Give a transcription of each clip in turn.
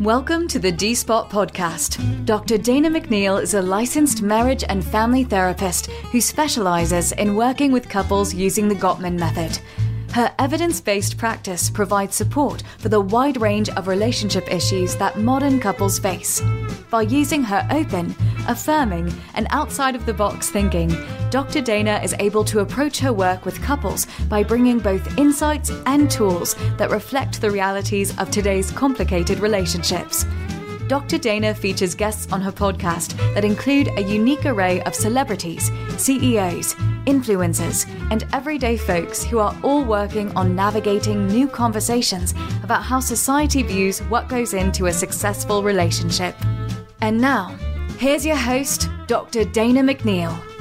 Welcome to the D Spot podcast. Dr. Dana McNeil is a licensed marriage and family therapist who specializes in working with couples using the Gottman method. Her evidence based practice provides support for the wide range of relationship issues that modern couples face. By using her open, affirming, and outside of the box thinking, Dr. Dana is able to approach her work with couples by bringing both insights and tools that reflect the realities of today's complicated relationships. Dr. Dana features guests on her podcast that include a unique array of celebrities, CEOs, influencers, and everyday folks who are all working on navigating new conversations about how society views what goes into a successful relationship. And now, here's your host, Dr. Dana McNeil.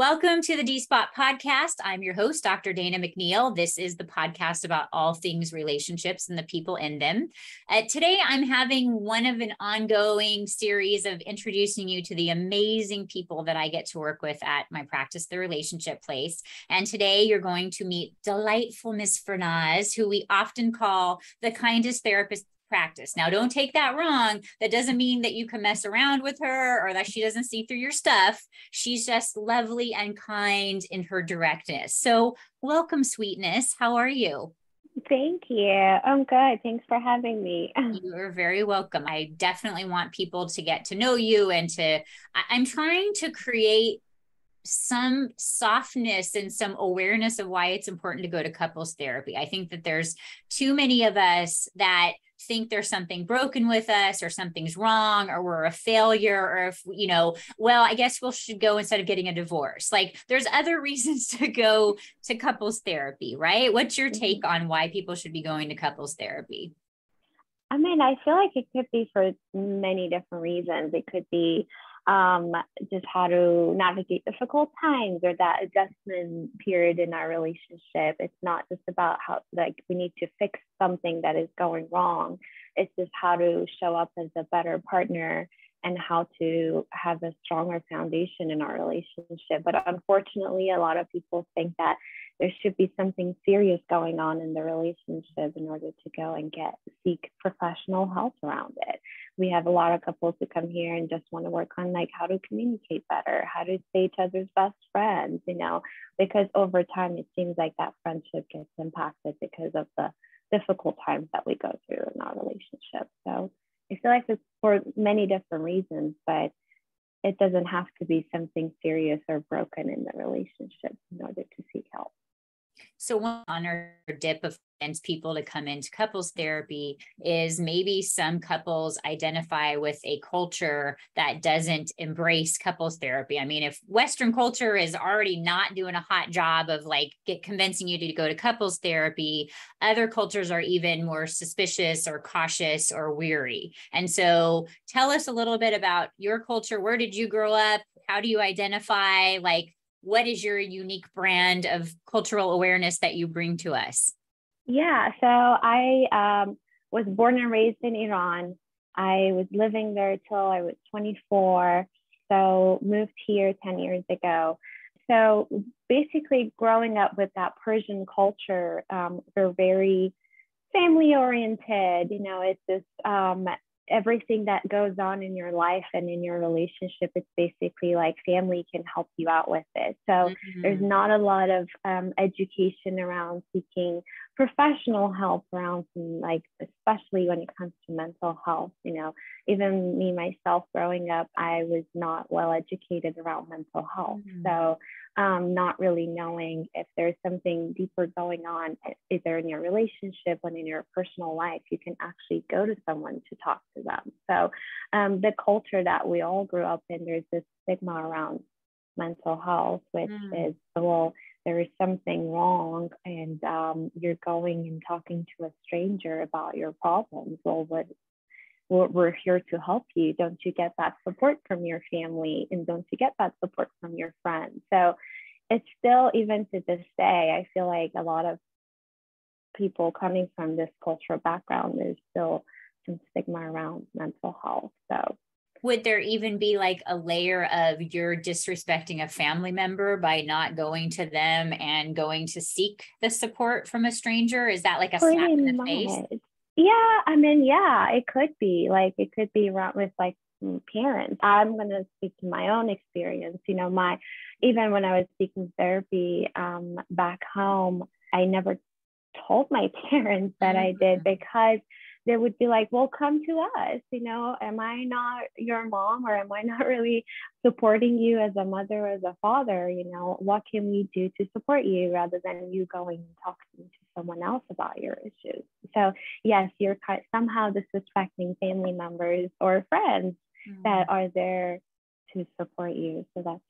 Welcome to the D Spot podcast. I'm your host, Dr. Dana McNeil. This is the podcast about all things relationships and the people in them. Uh, today, I'm having one of an ongoing series of introducing you to the amazing people that I get to work with at my practice, the relationship place. And today, you're going to meet delightful Miss Farnaz, who we often call the kindest therapist practice. Now, don't take that wrong. That doesn't mean that you can mess around with her or that she doesn't see through your stuff. She's just lovely and kind in her directness. So, welcome, sweetness. How are you? Thank you. I'm good. Thanks for having me. You are very welcome. I definitely want people to get to know you and to, I'm trying to create some softness and some awareness of why it's important to go to couples therapy. I think that there's too many of us that think there's something broken with us or something's wrong or we're a failure or if you know well i guess we should go instead of getting a divorce. Like there's other reasons to go to couples therapy right? What's your mm-hmm. take on why people should be going to couples therapy? I mean i feel like it could be for many different reasons. It could be um, just how to navigate difficult times or that adjustment period in our relationship. It's not just about how, like, we need to fix something that is going wrong. It's just how to show up as a better partner and how to have a stronger foundation in our relationship. But unfortunately, a lot of people think that there should be something serious going on in the relationship in order to go and get seek professional help around it. We have a lot of couples who come here and just want to work on like how to communicate better, how to stay each other's best friends, you know, because over time it seems like that friendship gets impacted because of the difficult times that we go through in our relationship. So I feel like it's for many different reasons, but it doesn't have to be something serious or broken in the relationship in order to seek help. So one honor dip of people to come into couples therapy is maybe some couples identify with a culture that doesn't embrace couples therapy. I mean, if Western culture is already not doing a hot job of like get convincing you to go to couples therapy, other cultures are even more suspicious or cautious or weary. And so tell us a little bit about your culture. Where did you grow up? How do you identify like what is your unique brand of cultural awareness that you bring to us? Yeah, so I um, was born and raised in Iran. I was living there till I was 24. So moved here 10 years ago. So basically, growing up with that Persian culture, um, they're very family oriented. You know, it's just um, everything that goes on in your life and in your relationship it's basically like family can help you out with it so mm-hmm. there's not a lot of um, education around seeking professional help around some like especially when it comes to mental health you know even me myself growing up i was not well educated around mental health mm-hmm. so um, not really knowing if there's something deeper going on, either in your relationship or in your personal life, you can actually go to someone to talk to them. So, um, the culture that we all grew up in, there's this stigma around mental health, which mm. is, well, there is something wrong, and um, you're going and talking to a stranger about your problems. Well, what we're here to help you. Don't you get that support from your family? And don't you get that support from your friends? So it's still, even to this day, I feel like a lot of people coming from this cultural background, there's still some stigma around mental health. So would there even be like a layer of you're disrespecting a family member by not going to them and going to seek the support from a stranger? Is that like a slap in the face? Yeah, I mean, yeah, it could be like it could be around with like parents. I'm going to speak to my own experience. You know, my even when I was seeking therapy um, back home, I never told my parents that I did mm-hmm. because they would be like, well, come to us. You know, am I not your mom or am I not really supporting you as a mother, as a father? You know, what can we do to support you rather than you going and talking to someone else about your issues? So, yes, you're somehow disrespecting family members or friends mm-hmm. that are there to support you. So that's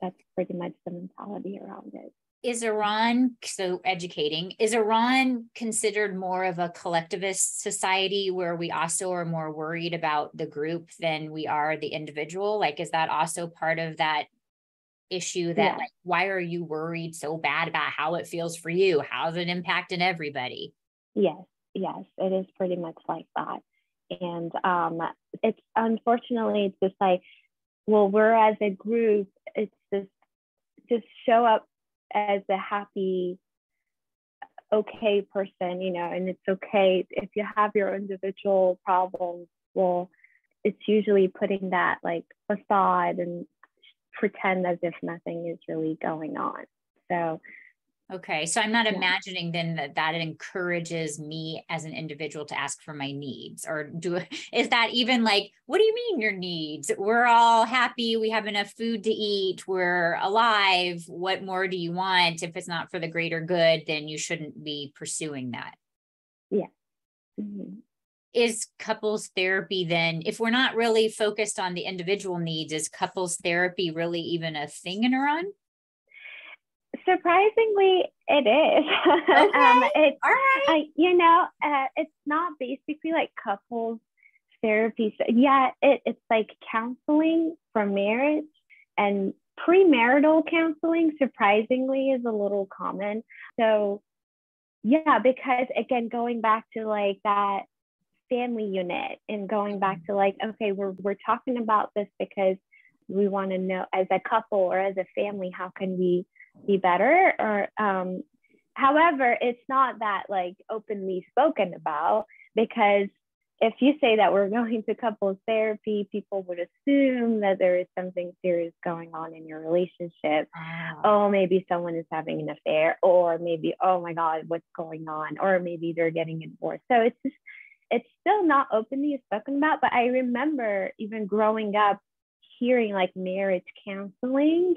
that's pretty much the mentality around it is Iran so educating? Is Iran considered more of a collectivist society where we also are more worried about the group than we are the individual? Like, is that also part of that issue that yeah. like why are you worried so bad about how it feels for you? How's it impacting everybody? Yes, yes, it is pretty much like that. And um it's unfortunately it's just like, well, we're as a group, it's just just show up as a happy okay person you know and it's okay if you have your individual problems well it's usually putting that like facade and pretend as if nothing is really going on. So Okay. So I'm not yeah. imagining then that that encourages me as an individual to ask for my needs or do is that even like, what do you mean your needs? We're all happy. We have enough food to eat. We're alive. What more do you want? If it's not for the greater good, then you shouldn't be pursuing that. Yeah. Mm-hmm. Is couples therapy then, if we're not really focused on the individual needs, is couples therapy really even a thing in Iran? Surprisingly, it is. Okay. um, it's, All right. Uh, you know, uh, it's not basically like couples therapy. So, yeah, it, it's like counseling for marriage and premarital counseling, surprisingly, is a little common. So, yeah, because again, going back to like that family unit and going back to like, okay, we're, we're talking about this because we want to know as a couple or as a family, how can we be better or um, however it's not that like openly spoken about because if you say that we're going to couples therapy people would assume that there is something serious going on in your relationship. Wow. oh maybe someone is having an affair or maybe oh my god what's going on? Or maybe they're getting a divorce so it's just it's still not openly spoken about but i remember even growing up hearing like marriage counseling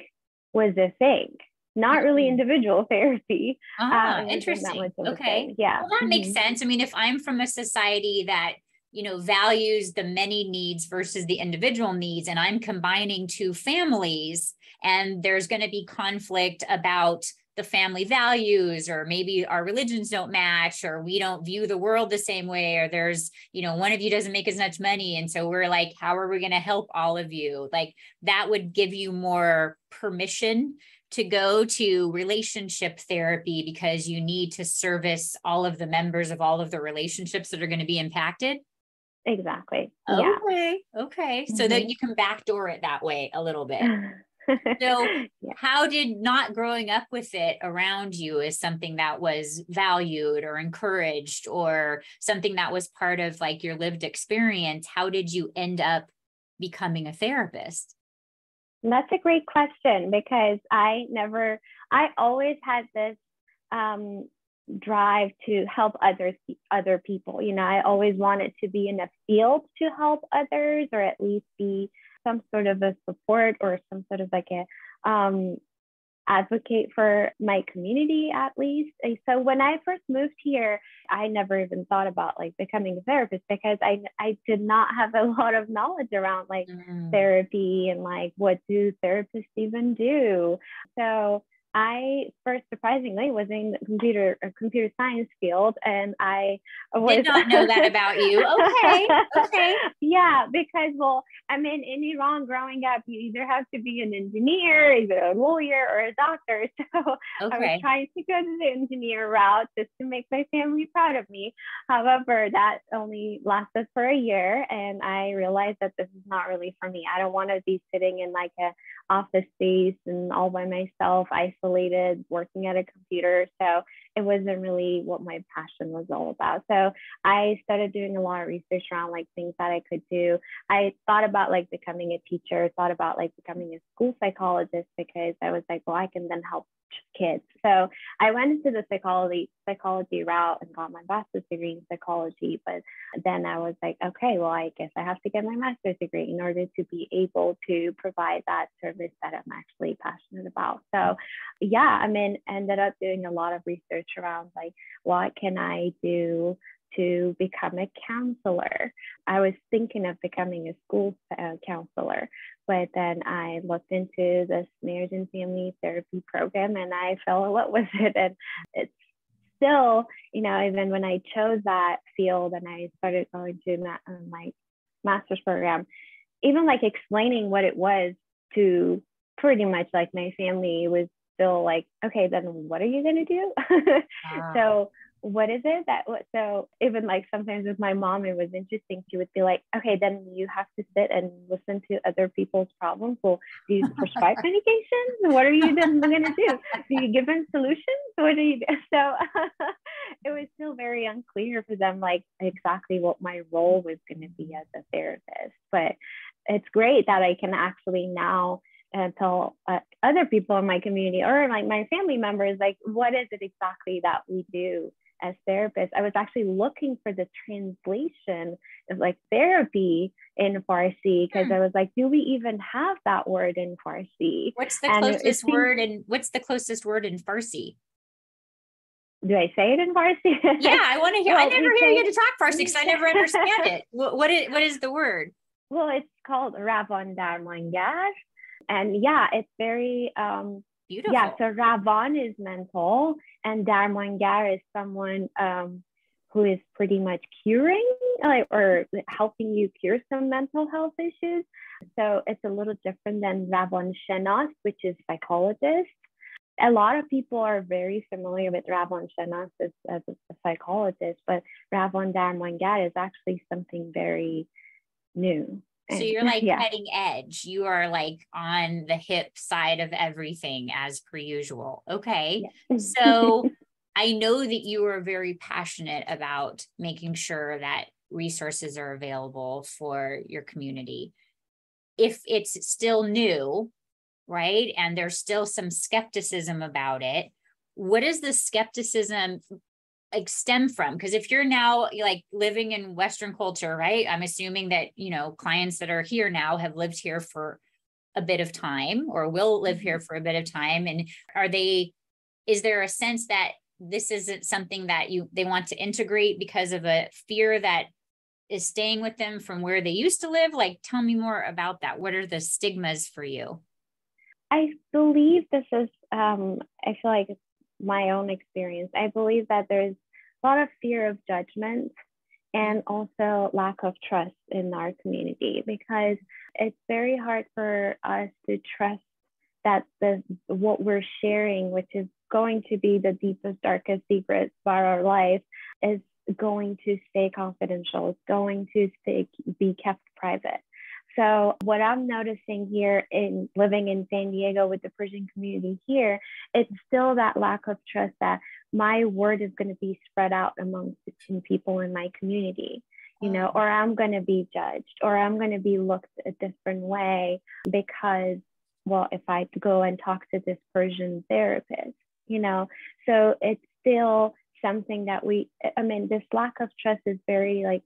was a thing not really mm-hmm. individual therapy. Ah, um, interesting. Okay. Yeah. Well, that mm-hmm. makes sense. I mean, if I'm from a society that, you know, values the many needs versus the individual needs, and I'm combining two families, and there's going to be conflict about the family values or maybe our religions don't match or we don't view the world the same way or there's you know one of you doesn't make as much money and so we're like how are we going to help all of you like that would give you more permission to go to relationship therapy because you need to service all of the members of all of the relationships that are going to be impacted? Exactly. Okay. Yeah. Okay. So mm-hmm. that you can backdoor it that way a little bit. so yeah. how did not growing up with it around you as something that was valued or encouraged or something that was part of like your lived experience how did you end up becoming a therapist that's a great question because I never, I always had this um, drive to help others, other people. You know, I always wanted to be in a field to help others, or at least be some sort of a support or some sort of like a um, advocate for my community at least. And so when I first moved here, I never even thought about like becoming a therapist because I I did not have a lot of knowledge around like mm. therapy and like what do therapists even do. So I first surprisingly was in the computer uh, computer science field, and I was, did not know that about you. Okay, okay, yeah, because well, I mean, in Iran, growing up, you either have to be an engineer, either a lawyer, or a doctor. So okay. I was trying to go to the engineer route just to make my family proud of me. However, that only lasted for a year, and I realized that this is not really for me. I don't want to be sitting in like a office space and all by myself, isolated, working at a computer. So it wasn't really what my passion was all about. So I started doing a lot of research around like things that I could do. I thought about like becoming a teacher, thought about like becoming a school psychologist because I was like, well, I can then help kids. So I went into the psychology psychology route and got my bachelor's degree in psychology. But then I was like, okay, well, I guess I have to get my master's degree in order to be able to provide that service that I'm actually passionate about. So yeah, I mean, ended up doing a lot of research around like what can I do to become a counselor. I was thinking of becoming a school uh, counselor, but then I looked into this marriage and family therapy program and I fell in love with it. And it's still, you know, even when I chose that field and I started going to my, um, my master's program, even like explaining what it was to pretty much like my family was still like, okay, then what are you going to do? Wow. so what is it that so even like sometimes with my mom it was interesting she would be like okay then you have to sit and listen to other people's problems. Well do you prescribe medications? What are you then going to do? Do you give them solutions? What do you do? So it was still very unclear for them like exactly what my role was going to be as a therapist. But it's great that i can actually now uh, tell uh, other people in my community or like my family members like what is it exactly that we do as therapists, I was actually looking for the translation of like therapy in Farsi because hmm. I was like, do we even have that word in Farsi? What's the and closest seems, word and what's the closest word in Farsi? Do I say it in Farsi? yeah, I want to hear. Well, I never hear say, you to talk Farsi because I never understand it. What, what is what is the word? Well, it's called Ravon Darmangar. And yeah, it's very um Beautiful. Yeah, so Ravan is mental, and Darmangar is someone um, who is pretty much curing like, or helping you cure some mental health issues. So it's a little different than Ravon Shenas, which is psychologist. A lot of people are very familiar with Ravon Shenas as, as a psychologist, but Ravon Darmangar is actually something very new. So you're like yeah. cutting edge. You are like on the hip side of everything as per usual. Okay. Yeah. so I know that you are very passionate about making sure that resources are available for your community. If it's still new, right, and there's still some skepticism about it, what is the skepticism like stem from? Because if you're now like living in western culture right i'm assuming that you know clients that are here now have lived here for a bit of time or will live here mm-hmm. for a bit of time and are they is there a sense that this isn't something that you they want to integrate because of a fear that is staying with them from where they used to live? Like tell me more about that. What are the stigmas for you? I believe this is um i feel like my own experience. I believe that there's a lot of fear of judgment and also lack of trust in our community because it's very hard for us to trust that the what we're sharing which is going to be the deepest darkest secrets about our life is going to stay confidential. It's going to stay be kept private so what I'm noticing here in living in San Diego with the Persian community here, it's still that lack of trust that my word is going to be spread out amongst the people in my community, you know, mm. or I'm going to be judged or I'm going to be looked a different way because, well, if I go and talk to this Persian therapist, you know, so it's still something that we, I mean, this lack of trust is very like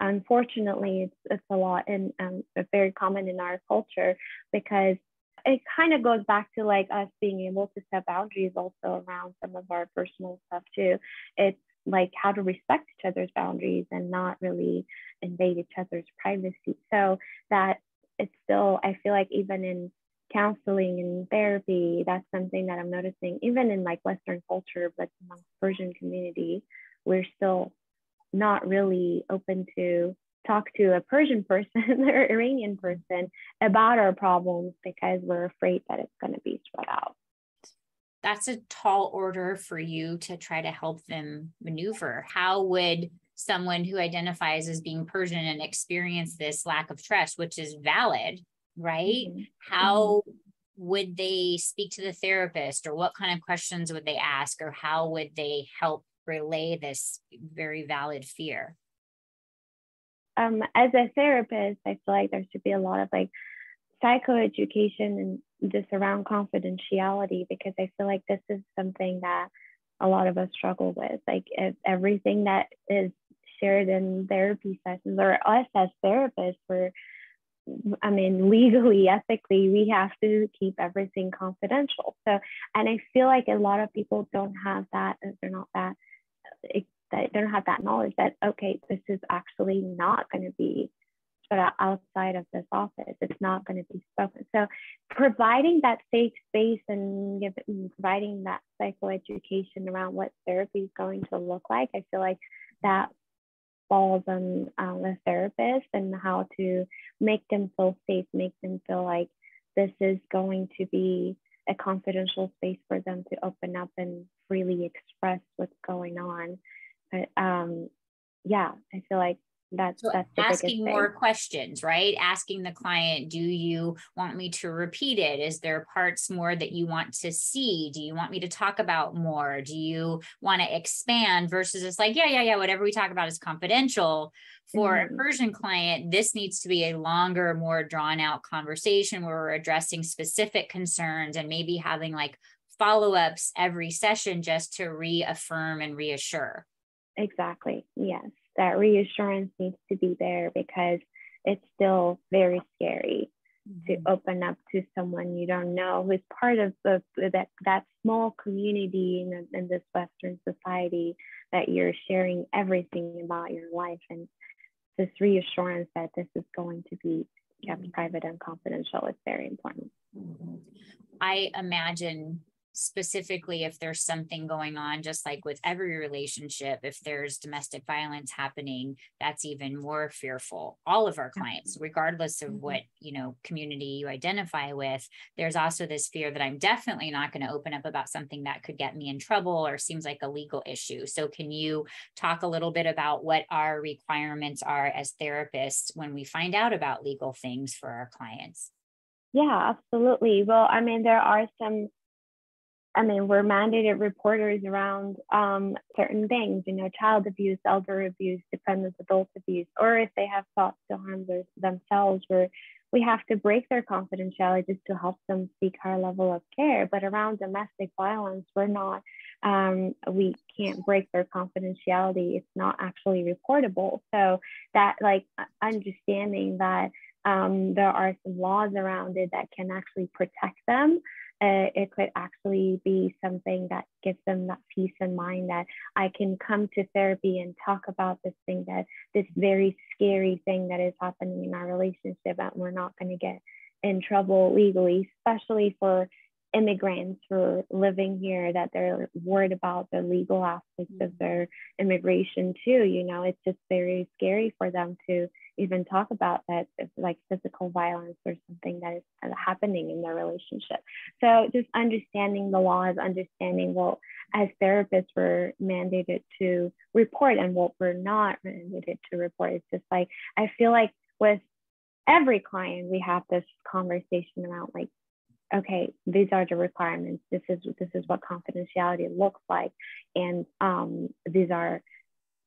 unfortunately, it's, it's a lot and um, very common in our culture because it kind of goes back to like us being able to set boundaries also around some of our personal stuff too. It's like how to respect each other's boundaries and not really invade each other's privacy. So that it's still, I feel like even in counseling and therapy, that's something that I'm noticing, even in like Western culture, but amongst Persian community, we're still not really open to talk to a Persian person or Iranian person about our problems because we're afraid that it's going to be spread out. That's a tall order for you to try to help them maneuver. How would someone who identifies as being Persian and experience this lack of trust, which is valid, right? Mm-hmm. How mm-hmm. would they speak to the therapist or what kind of questions would they ask or how would they help relay this very valid fear? Um, as a therapist, I feel like there should be a lot of like psychoeducation and just around confidentiality because I feel like this is something that a lot of us struggle with. Like if everything that is shared in therapy sessions or us as therapists, we're I mean, legally, ethically, we have to keep everything confidential. So, and I feel like a lot of people don't have that, they're not that, they don't have that knowledge that, okay, this is actually not going to be sort of outside of this office. It's not going to be spoken. So, providing that safe space and giving, providing that psychoeducation around what therapy is going to look like, I feel like that falls on um, the therapist and how to make them feel safe, make them feel like this is going to be a confidential space for them to open up and freely express what's going on. But um, yeah, I feel like that's so that's asking more questions right? Asking the client do you want me to repeat it? Is there parts more that you want to see? Do you want me to talk about more? Do you want to expand? Versus it's like yeah yeah yeah whatever we talk about is confidential. For mm-hmm. a persian client this needs to be a longer more drawn out conversation where we're addressing specific concerns and maybe having like follow-ups every session just to reaffirm and reassure. Exactly. Yes that reassurance needs to be there because it's still very scary mm-hmm. to open up to someone you don't know who's part of the, that, that small community in, in this Western society that you're sharing everything about your life and this reassurance that this is going to be kept mm-hmm. private and confidential is very important. Mm-hmm. I imagine specifically if there's something going on just like with every relationship if there's domestic violence happening that's even more fearful. All of our clients regardless of what mm-hmm. you know community you identify with there's also this fear that i'm definitely not going to open up about something that could get me in trouble or seems like a legal issue. So can you talk a little bit about what our requirements are as therapists when we find out about legal things for our clients? Yeah absolutely. Well i mean there are some I mean, we're mandated reporters around um, certain things, you know, child abuse, elder abuse, dependent adult abuse, or if they have thoughts to harm their, themselves, where we have to break their confidentiality just to help them seek higher level of care. But around domestic violence, we're not, um, we can't break their confidentiality. It's not actually reportable. So that, like, understanding that um, there are some laws around it that can actually protect them. Uh, it could actually be something that gives them that peace of mind that I can come to therapy and talk about this thing that this very scary thing that is happening in our relationship and we're not going to get in trouble legally, especially for immigrants who are living here that they're worried about the legal aspects of mm-hmm. their immigration too. You know, it's just very scary for them to even talk about that like physical violence or something that is uh, happening in their relationship so just understanding the laws understanding well as therapists we're mandated to report and what we're not mandated to report it's just like i feel like with every client we have this conversation around like okay these are the requirements this is this is what confidentiality looks like and um, these are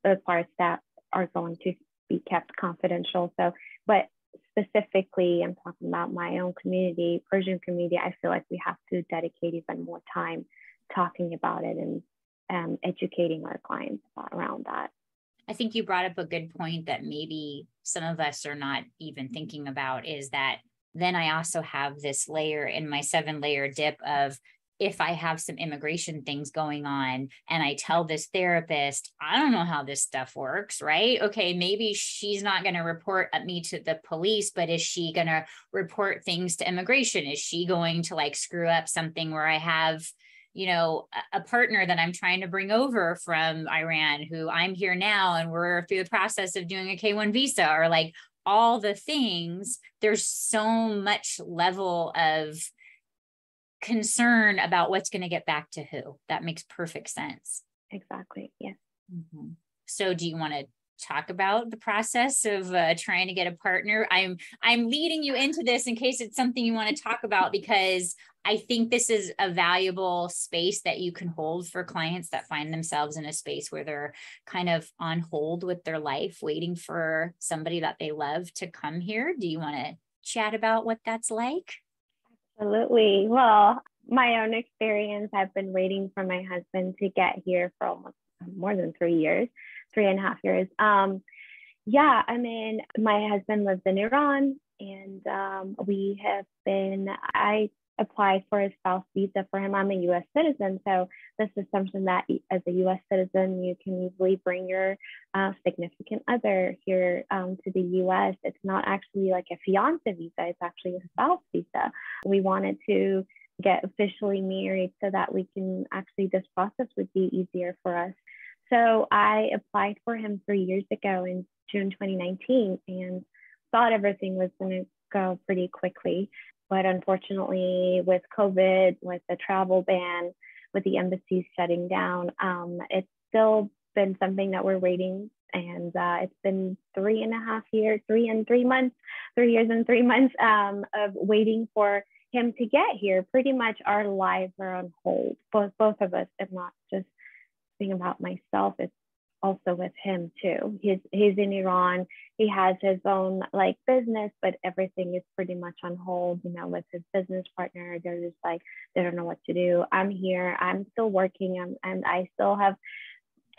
the parts that are going to be kept confidential. So, but specifically, I'm talking about my own community, Persian community. I feel like we have to dedicate even more time talking about it and um, educating our clients around that. I think you brought up a good point that maybe some of us are not even thinking about is that then I also have this layer in my seven layer dip of if I have some immigration things going on and I tell this therapist, I don't know how this stuff works, right? Okay, maybe she's not going to report uh, me to the police, but is she going to report things to immigration? Is she going to like screw up something where I have, you know, a partner that I'm trying to bring over from Iran who I'm here now and we're through the process of doing a K1 visa or like all the things? There's so much level of concern about what's going to get back to who. That makes perfect sense. Exactly. Yes. Mm-hmm. So, do you want to talk about the process of uh, trying to get a partner. I'm i'm leading you into this in case it's something you want to talk about because i think this is a valuable space that you can hold for clients that find themselves in a space where they're kind of on hold with their life waiting for somebody that they love to come here. Do you want to chat about what that's like? Absolutely. Well my own experience i've been waiting for my husband to get here for almost more than three years three and a half years. Um, yeah, I mean, my husband lives in Iran, and um, we have been. I applied for a spouse visa for him. I'm a U.S. citizen, so this is something that, as a U.S. citizen, you can easily bring your uh, significant other here um, to the U.S. It's not actually like a fiance visa; it's actually a spouse visa. We wanted to get officially married so that we can actually this process would be easier for us so I applied for him three years ago in June 2019 and thought everything was going to go pretty quickly. But unfortunately, with COVID, with the travel ban, with the embassies shutting down, um, it's still been something that we're waiting. And uh, it's been three and a half years, three and three months, three years and three months um, of waiting for him to get here. Pretty much our lives are on hold, both both of us, if not just thing about myself is also with him too. He's he's in Iran. He has his own like business, but everything is pretty much on hold. You know, with his business partner, they're just like they don't know what to do. I'm here. I'm still working. I'm, and I still have.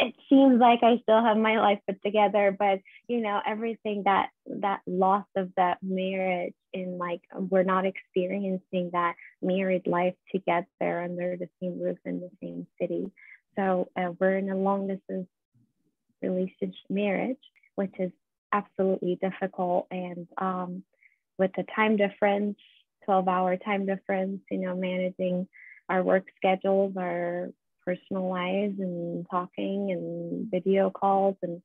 It seems like I still have my life put together, but you know everything that that loss of that marriage in like we're not experiencing that married life together under the same roof in the same city so uh, we're in a long distance relationship marriage, which is absolutely difficult. And um, with the time difference, 12 hour time difference, you know, managing our work schedules, our personal lives, and talking and video calls. And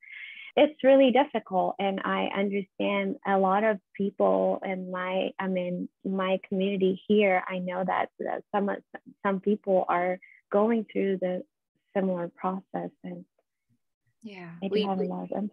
it's really difficult. And I understand a lot of people in my, I mean, my community here, I know that, that some, some people are going through the similar process and yeah we,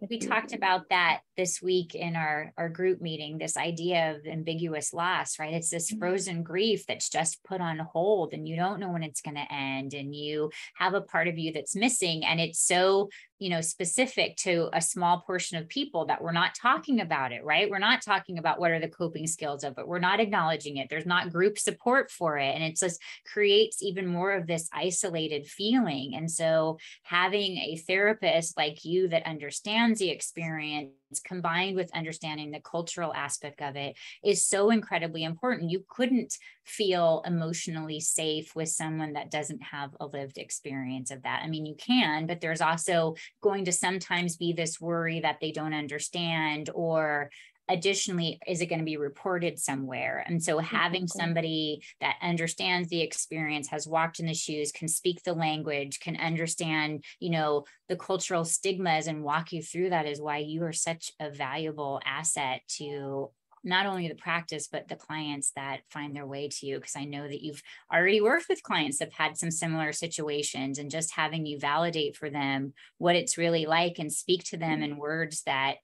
we, talked about that this week in our our group meeting this idea of ambiguous loss right it's this mm-hmm. frozen grief that's just put on hold and you don't know when it's going to end and you have a part of you that's missing and it's so you know specific to a small portion of people that we're not talking about it right? We're not talking about what are the coping skills of it. We're not acknowledging it. There's not group support for it. And it just creates even more of this isolated feeling. And so having a therapist like you that understands the experience combined with understanding the cultural aspect of it is so incredibly important. You couldn't feel emotionally safe with someone that doesn't have a lived experience of that. I mean, you can, but there's also going to sometimes be this worry that they don't understand or additionally is it going to be reported somewhere? And so having somebody that understands the experience has walked in the shoes can speak the language can understand you know the cultural stigmas and walk you through that is why you are such a valuable asset to not only the practice but the clients that find their way to you. Because i know that you've already worked with clients that have had some similar situations and just having you validate for them what it's really like and speak to them mm-hmm. in words that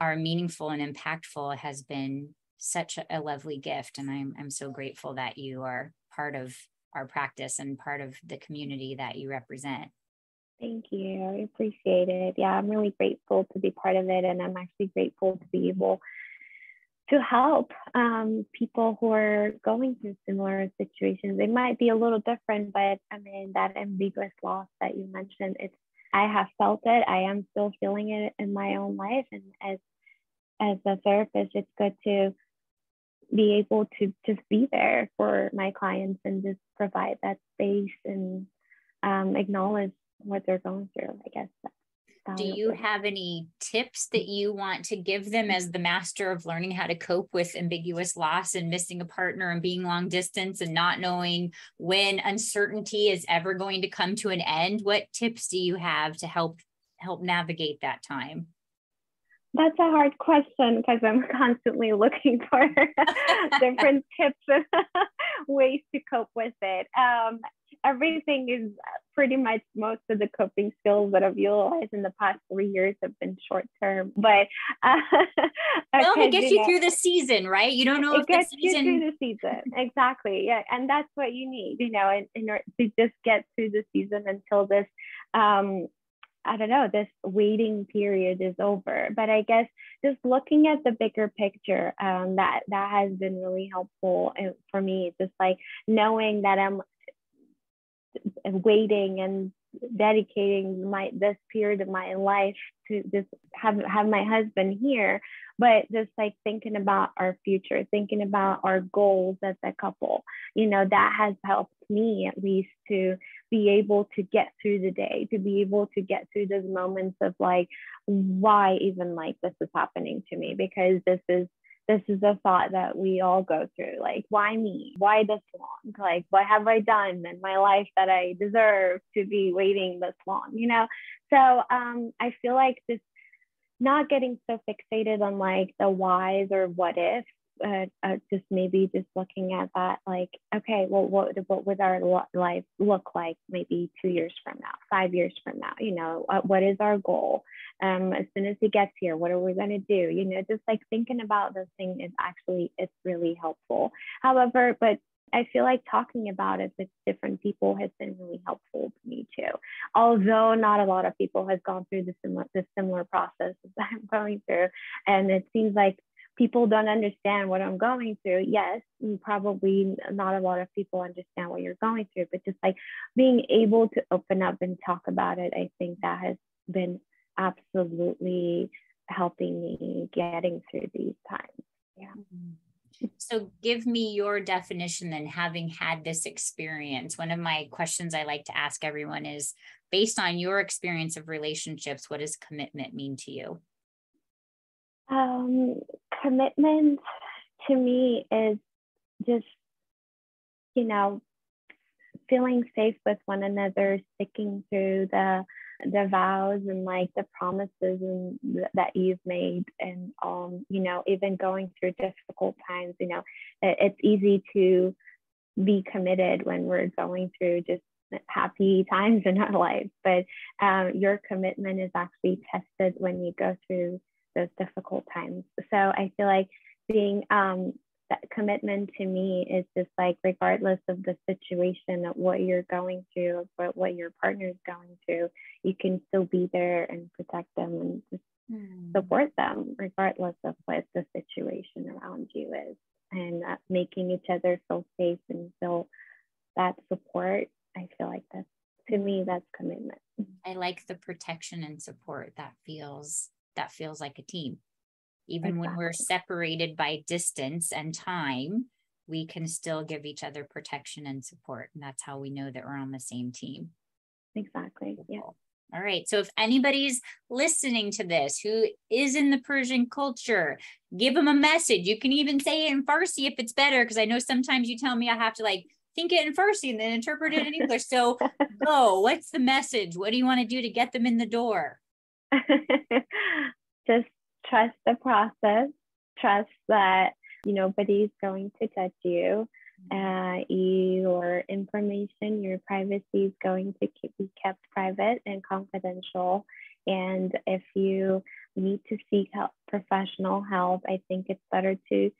are meaningful and impactful has been such a, lovely gift. And I'm, I'm so grateful that you are part of our practice and part of the community that you represent. Thank you. I appreciate it. Yeah, I'm really grateful to be part of it. And I'm actually grateful to be able to help um, people who are going through similar situations. They might be a little different, but I mean, that ambiguous loss that you mentioned, it's I have felt it. I am still feeling it in my own life. And as as a therapist, it's good to be able to just be there for my clients and just provide that space and um, acknowledge what they're going through. I guess do you have any tips that you want to give them as the master of learning how to cope with ambiguous loss and missing a partner and being long distance and not knowing when uncertainty is ever going to come to an end? What tips do you have to help help navigate that time? That's a hard question because I'm constantly looking for different tips and ways to cope with it. Um, everything is pretty much most of the coping skills that I've utilized in the past three years have been short term. But uh, well, it gets you, know, through the season, right? You don't know it gets season... you through the season. Exactly. Yeah, and that's what you need, you know, in, in order to just get through the season until this. Um, I don't know, this waiting period is over. But I guess just looking at the bigger picture, um, that that has been really helpful for me. Just like knowing that I'm waiting and dedicating my this period of my life to just have have my husband here but just like thinking about our future thinking about our goals as a couple. You know that has helped me at least to be able to get through the day to be able to get through those moments of like why even like this is happening to me because this is this is a thought that we all go through like why me? Why this long? Like what have i done in my life that i deserve to be waiting this long you know? So um, i feel like this not getting so fixated on like the whys or what ifs uh, uh, just maybe just looking at that like okay well what what would our life look like maybe two years from now five years from now? You know uh, what is our goal? Um, as soon as he gets here what are we going to do? You know just like thinking about this thing is actually it's really helpful. However but I feel like talking about it with different people has been really helpful to me too. Although not a lot of people has gone through the similar, the similar process that I'm going through, and it seems like people don't understand what I'm going through. Yes, probably not a lot of people understand what you're going through, but just like being able to open up and talk about it, I think that has been absolutely helping me getting through these times. Yeah. So, give me your definition then, having had this experience. One of my questions I like to ask everyone is based on your experience of relationships, what does commitment mean to you? Um, commitment to me is just, you know, feeling safe with one another, sticking to the the vows and like the promises and th- that you've made and um you know even going through difficult times you know it, it's easy to be committed when we're going through just happy times in our life but um, your commitment is actually tested when you go through those difficult times. So I feel like being um, that commitment to me is just like regardless of the situation of what you're going through what, what your partner is going through you can still be there and protect them and just mm. support them regardless of what the situation around you is and uh, making each other feel safe and feel that support i feel like that's to me that's commitment i like the protection and support that feels that feels like a team. Even exactly. when we're separated by distance and time, we can still give each other protection and support. And that's how we know that we're on the same team. Exactly. Yeah. All right. So if anybody's listening to this who is in the Persian culture, give them a message. You can even say it in Farsi if it's better, because I know sometimes you tell me I have to like think it in Farsi and then interpret it in English. So go. What's the message? What do you want to do to get them in the door? just trust the process, trust that nobody's going to judge you. Uh, your information, your privacy is going to be kept private and confidential. And if you need to seek help, professional help, I think it's better to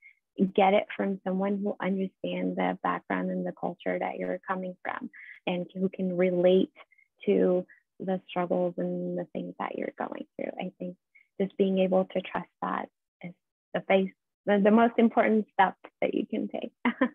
get it from someone who understands the background and the culture that you're coming from and who can relate to the struggles and the things that you're going through. I think just being able to trust that is the face the, the most important step that you can take.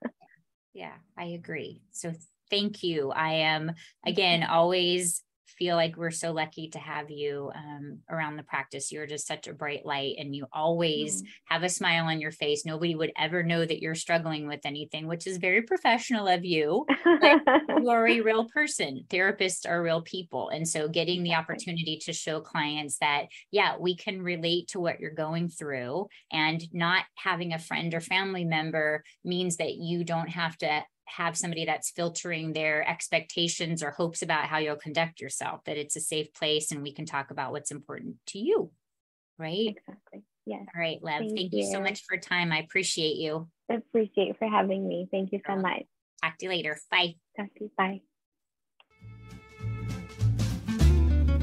yeah, I agree. So thank you. I am again mm-hmm. always feel like we're so lucky to have you um, around the practice. You're just such a bright light and you always mm. have a smile on your face. Nobody would ever know that you're struggling with anything, which is very professional of you. you are a real person. Therapists are real people. And so getting the opportunity to show clients that, yeah, we can relate to what you're going through and not having a friend or family member means that you don't have to have somebody that's filtering their expectations or hopes about how you'll conduct yourself, that it's a safe place and we can talk about what's important to you. Right? Exactly. Yes. All right, Lev. Thank, thank you. you. so much for time. I appreciate you. I appreciate you for having me. Thank you so much. Talk to you later. Bye. Talk to you. Bye.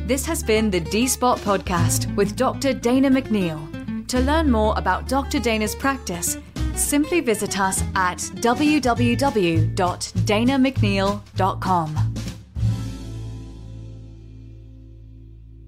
This has been the D Spot Podcast with Dr. Dana McNeil. To learn more about Dr. Dana's practice, simply visit us at www.danamcneil.com.